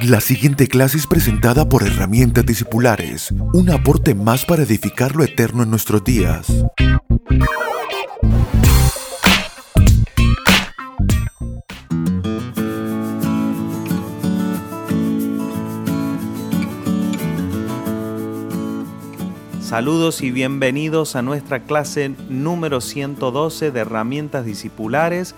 La siguiente clase es presentada por Herramientas Discipulares, un aporte más para edificar lo eterno en nuestros días. Saludos y bienvenidos a nuestra clase número 112 de herramientas discipulares.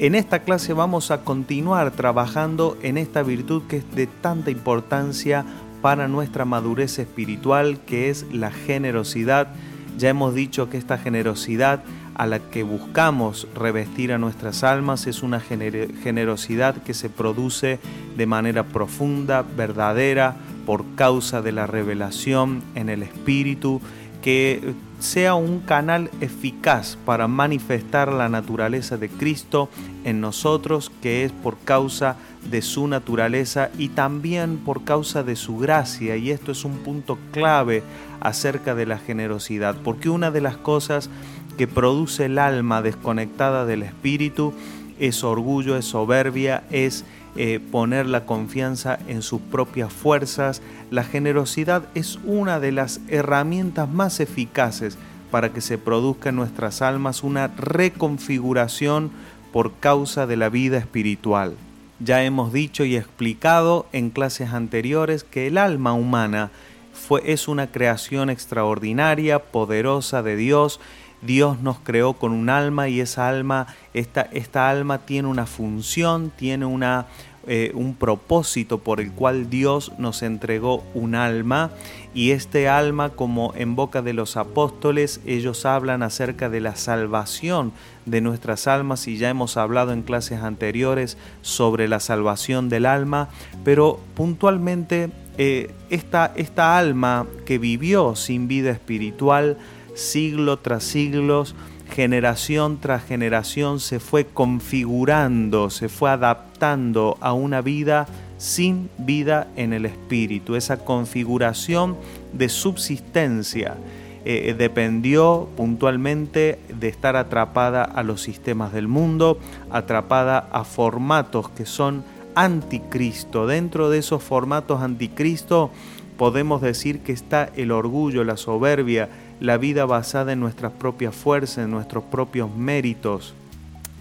En esta clase vamos a continuar trabajando en esta virtud que es de tanta importancia para nuestra madurez espiritual, que es la generosidad. Ya hemos dicho que esta generosidad a la que buscamos revestir a nuestras almas es una generosidad que se produce de manera profunda, verdadera, por causa de la revelación en el Espíritu, que sea un canal eficaz para manifestar la naturaleza de Cristo en nosotros, que es por causa de su naturaleza y también por causa de su gracia. Y esto es un punto clave acerca de la generosidad, porque una de las cosas que produce el alma desconectada del Espíritu es orgullo, es soberbia, es eh, poner la confianza en sus propias fuerzas. La generosidad es una de las herramientas más eficaces para que se produzca en nuestras almas una reconfiguración por causa de la vida espiritual. Ya hemos dicho y explicado en clases anteriores que el alma humana fue, es una creación extraordinaria, poderosa de Dios, Dios nos creó con un alma y esa alma, esta, esta alma tiene una función, tiene una, eh, un propósito por el cual Dios nos entregó un alma. Y este alma como en boca de los apóstoles ellos hablan acerca de la salvación de nuestras almas y ya hemos hablado en clases anteriores sobre la salvación del alma, pero puntualmente eh, esta, esta alma que vivió sin vida espiritual, siglo tras siglos, generación tras generación se fue configurando, se fue adaptando a una vida sin vida en el espíritu. Esa configuración de subsistencia eh, dependió puntualmente de estar atrapada a los sistemas del mundo, atrapada a formatos que son anticristo. Dentro de esos formatos anticristo podemos decir que está el orgullo, la soberbia, la vida basada en nuestras propias fuerzas, en nuestros propios méritos.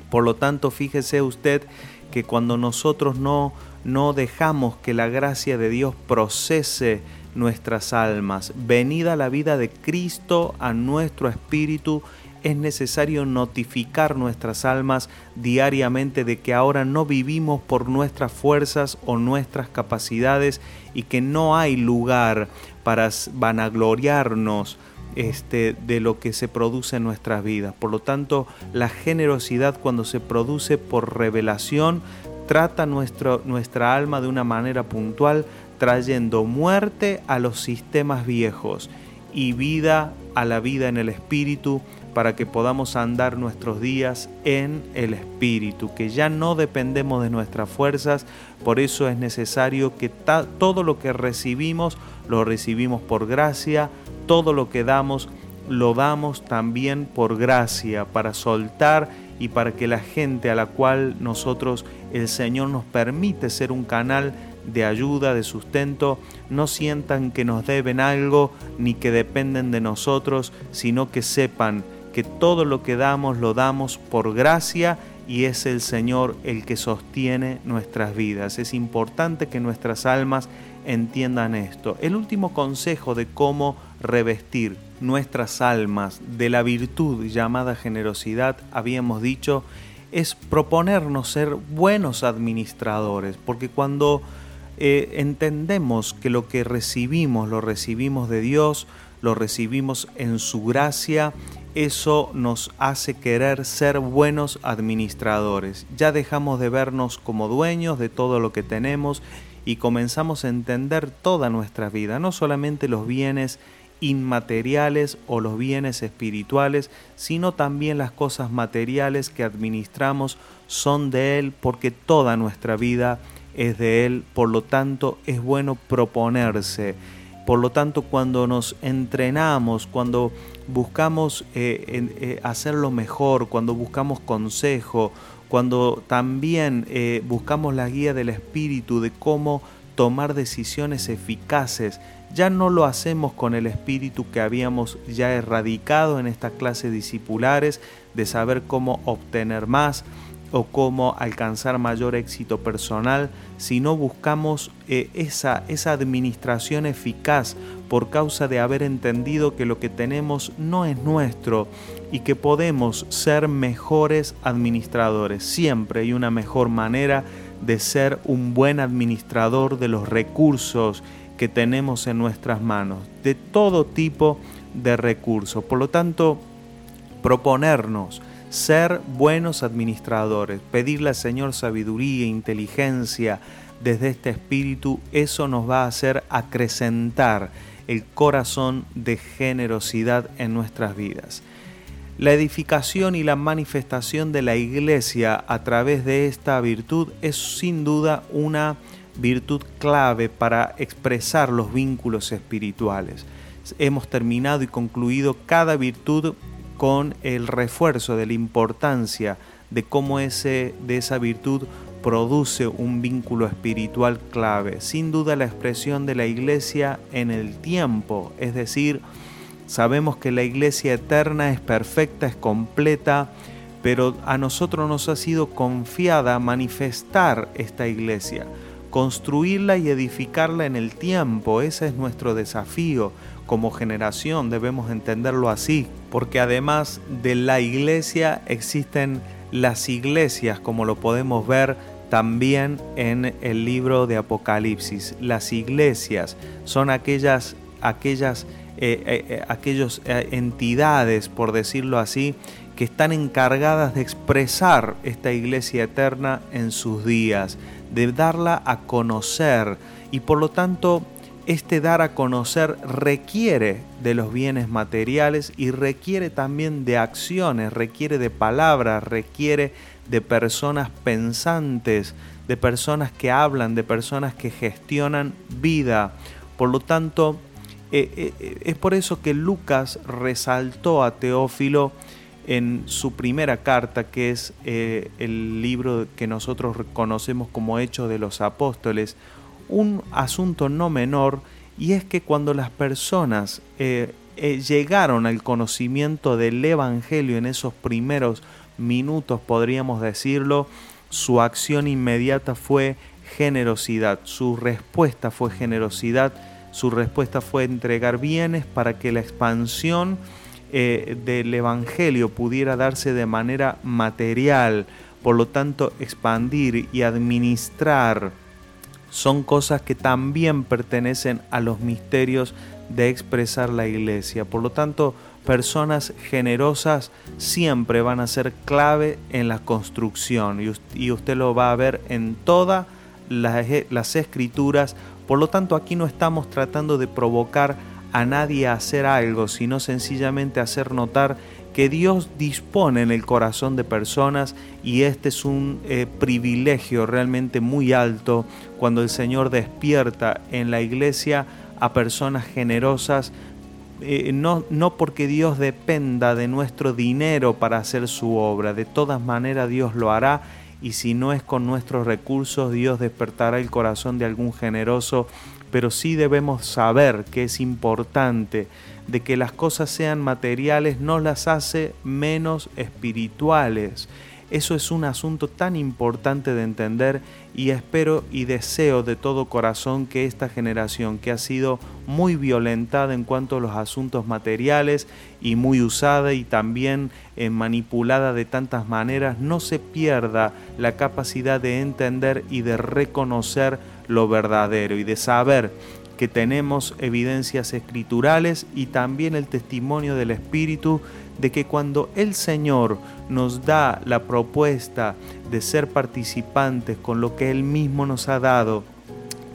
Por lo tanto, fíjese usted que cuando nosotros no, no dejamos que la gracia de Dios procese nuestras almas, venida la vida de Cristo a nuestro espíritu, es necesario notificar nuestras almas diariamente de que ahora no vivimos por nuestras fuerzas o nuestras capacidades y que no hay lugar para vanagloriarnos este, de lo que se produce en nuestras vidas. Por lo tanto, la generosidad cuando se produce por revelación trata nuestra alma de una manera puntual, trayendo muerte a los sistemas viejos y vida a la vida en el Espíritu para que podamos andar nuestros días en el Espíritu, que ya no dependemos de nuestras fuerzas, por eso es necesario que todo lo que recibimos lo recibimos por gracia, todo lo que damos lo damos también por gracia, para soltar y para que la gente a la cual nosotros, el Señor nos permite ser un canal de ayuda, de sustento, no sientan que nos deben algo ni que dependen de nosotros, sino que sepan que todo lo que damos lo damos por gracia y es el Señor el que sostiene nuestras vidas. Es importante que nuestras almas entiendan esto. El último consejo de cómo revestir nuestras almas de la virtud llamada generosidad, habíamos dicho, es proponernos ser buenos administradores, porque cuando eh, entendemos que lo que recibimos lo recibimos de Dios, lo recibimos en su gracia, eso nos hace querer ser buenos administradores. Ya dejamos de vernos como dueños de todo lo que tenemos y comenzamos a entender toda nuestra vida, no solamente los bienes inmateriales o los bienes espirituales, sino también las cosas materiales que administramos son de Él porque toda nuestra vida es de Él, por lo tanto es bueno proponerse. Por lo tanto, cuando nos entrenamos, cuando buscamos eh, eh, hacerlo mejor, cuando buscamos consejo, cuando también eh, buscamos la guía del Espíritu de cómo tomar decisiones eficaces. Ya no lo hacemos con el espíritu que habíamos ya erradicado en estas clases discipulares de saber cómo obtener más, o cómo alcanzar mayor éxito personal, si no buscamos eh, esa, esa administración eficaz por causa de haber entendido que lo que tenemos no es nuestro y que podemos ser mejores administradores. Siempre hay una mejor manera de ser un buen administrador de los recursos que tenemos en nuestras manos, de todo tipo de recursos. Por lo tanto, proponernos, ser buenos administradores, pedirle al Señor sabiduría, inteligencia desde este espíritu, eso nos va a hacer acrecentar el corazón de generosidad en nuestras vidas. La edificación y la manifestación de la iglesia a través de esta virtud es sin duda una virtud clave para expresar los vínculos espirituales. Hemos terminado y concluido cada virtud con el refuerzo de la importancia de cómo ese, de esa virtud produce un vínculo espiritual clave. Sin duda la expresión de la iglesia en el tiempo, es decir, sabemos que la iglesia eterna es perfecta, es completa, pero a nosotros nos ha sido confiada manifestar esta iglesia, construirla y edificarla en el tiempo. Ese es nuestro desafío como generación, debemos entenderlo así, porque además de la iglesia existen las iglesias, como lo podemos ver también en el libro de Apocalipsis. Las iglesias son aquellas, aquellas eh, eh, eh, entidades, por decirlo así, que están encargadas de expresar esta iglesia eterna en sus días, de darla a conocer y por lo tanto este dar a conocer requiere de los bienes materiales y requiere también de acciones, requiere de palabras, requiere de personas pensantes, de personas que hablan, de personas que gestionan vida. Por lo tanto, eh, eh, eh, es por eso que Lucas resaltó a Teófilo en su primera carta, que es el libro que nosotros conocemos como Hechos de los Apóstoles, un asunto no menor y es que cuando las personas eh, eh, llegaron al conocimiento del Evangelio en esos primeros minutos, podríamos decirlo, su acción inmediata fue generosidad, su respuesta fue generosidad, su respuesta fue entregar bienes para que la expansión eh, del Evangelio pudiera darse de manera material, por lo tanto expandir y administrar son cosas que también pertenecen a los misterios de expresar la iglesia. Por lo tanto, personas generosas siempre van a ser clave en la construcción y usted lo va a ver en todas las escrituras. Por lo tanto, aquí no estamos tratando de provocar a nadie a hacer algo, sino sencillamente hacer notar que Dios dispone en el corazón de personas y este es un eh, privilegio realmente muy alto cuando el Señor despierta en la iglesia a personas generosas, eh, no, no porque Dios dependa de nuestro dinero para hacer su obra, de todas maneras Dios lo hará y si no es con nuestros recursos, Dios despertará el corazón de algún generoso, pero sí debemos saber que es importante de que las cosas sean materiales no las hace menos espirituales. Eso es un asunto tan importante de entender y espero y deseo de todo corazón que esta generación que ha sido muy violentada en cuanto a los asuntos materiales y muy usada y también eh, manipulada de tantas maneras no se pierda la capacidad de entender y de reconocer lo verdadero y de saber que tenemos evidencias escriturales y también el testimonio del Espíritu de que cuando el Señor nos da la propuesta de ser participantes con lo que Él mismo nos ha dado,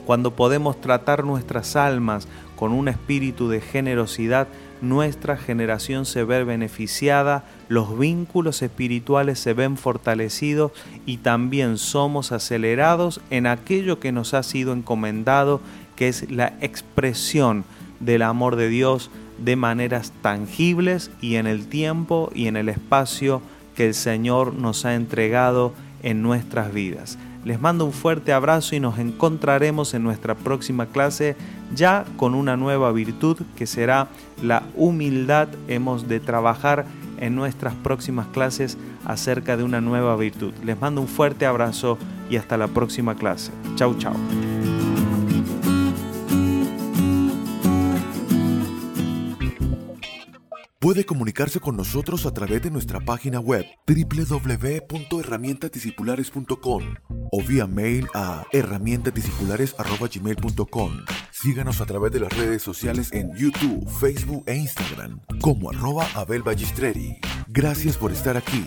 cuando podemos tratar nuestras almas con un espíritu de generosidad, nuestra generación se ve beneficiada, los vínculos espirituales se ven fortalecidos y también somos acelerados en aquello que nos ha sido encomendado, que es la expresión del amor de Dios de maneras tangibles y en el tiempo y en el espacio que el Señor nos ha entregado en nuestras vidas. Les mando un fuerte abrazo y nos encontraremos en nuestra próxima clase ya con una nueva virtud que será la humildad. Hemos de trabajar en nuestras próximas clases acerca de una nueva virtud. Les mando un fuerte abrazo y hasta la próxima clase. Chau, chau. Puede comunicarse con nosotros a través de nuestra página web www.herramientadiscipulares.com o vía mail a herramientadiscipulares.gmail.com. Síganos a través de las redes sociales en YouTube, Facebook e Instagram como arroba Abel Gracias por estar aquí.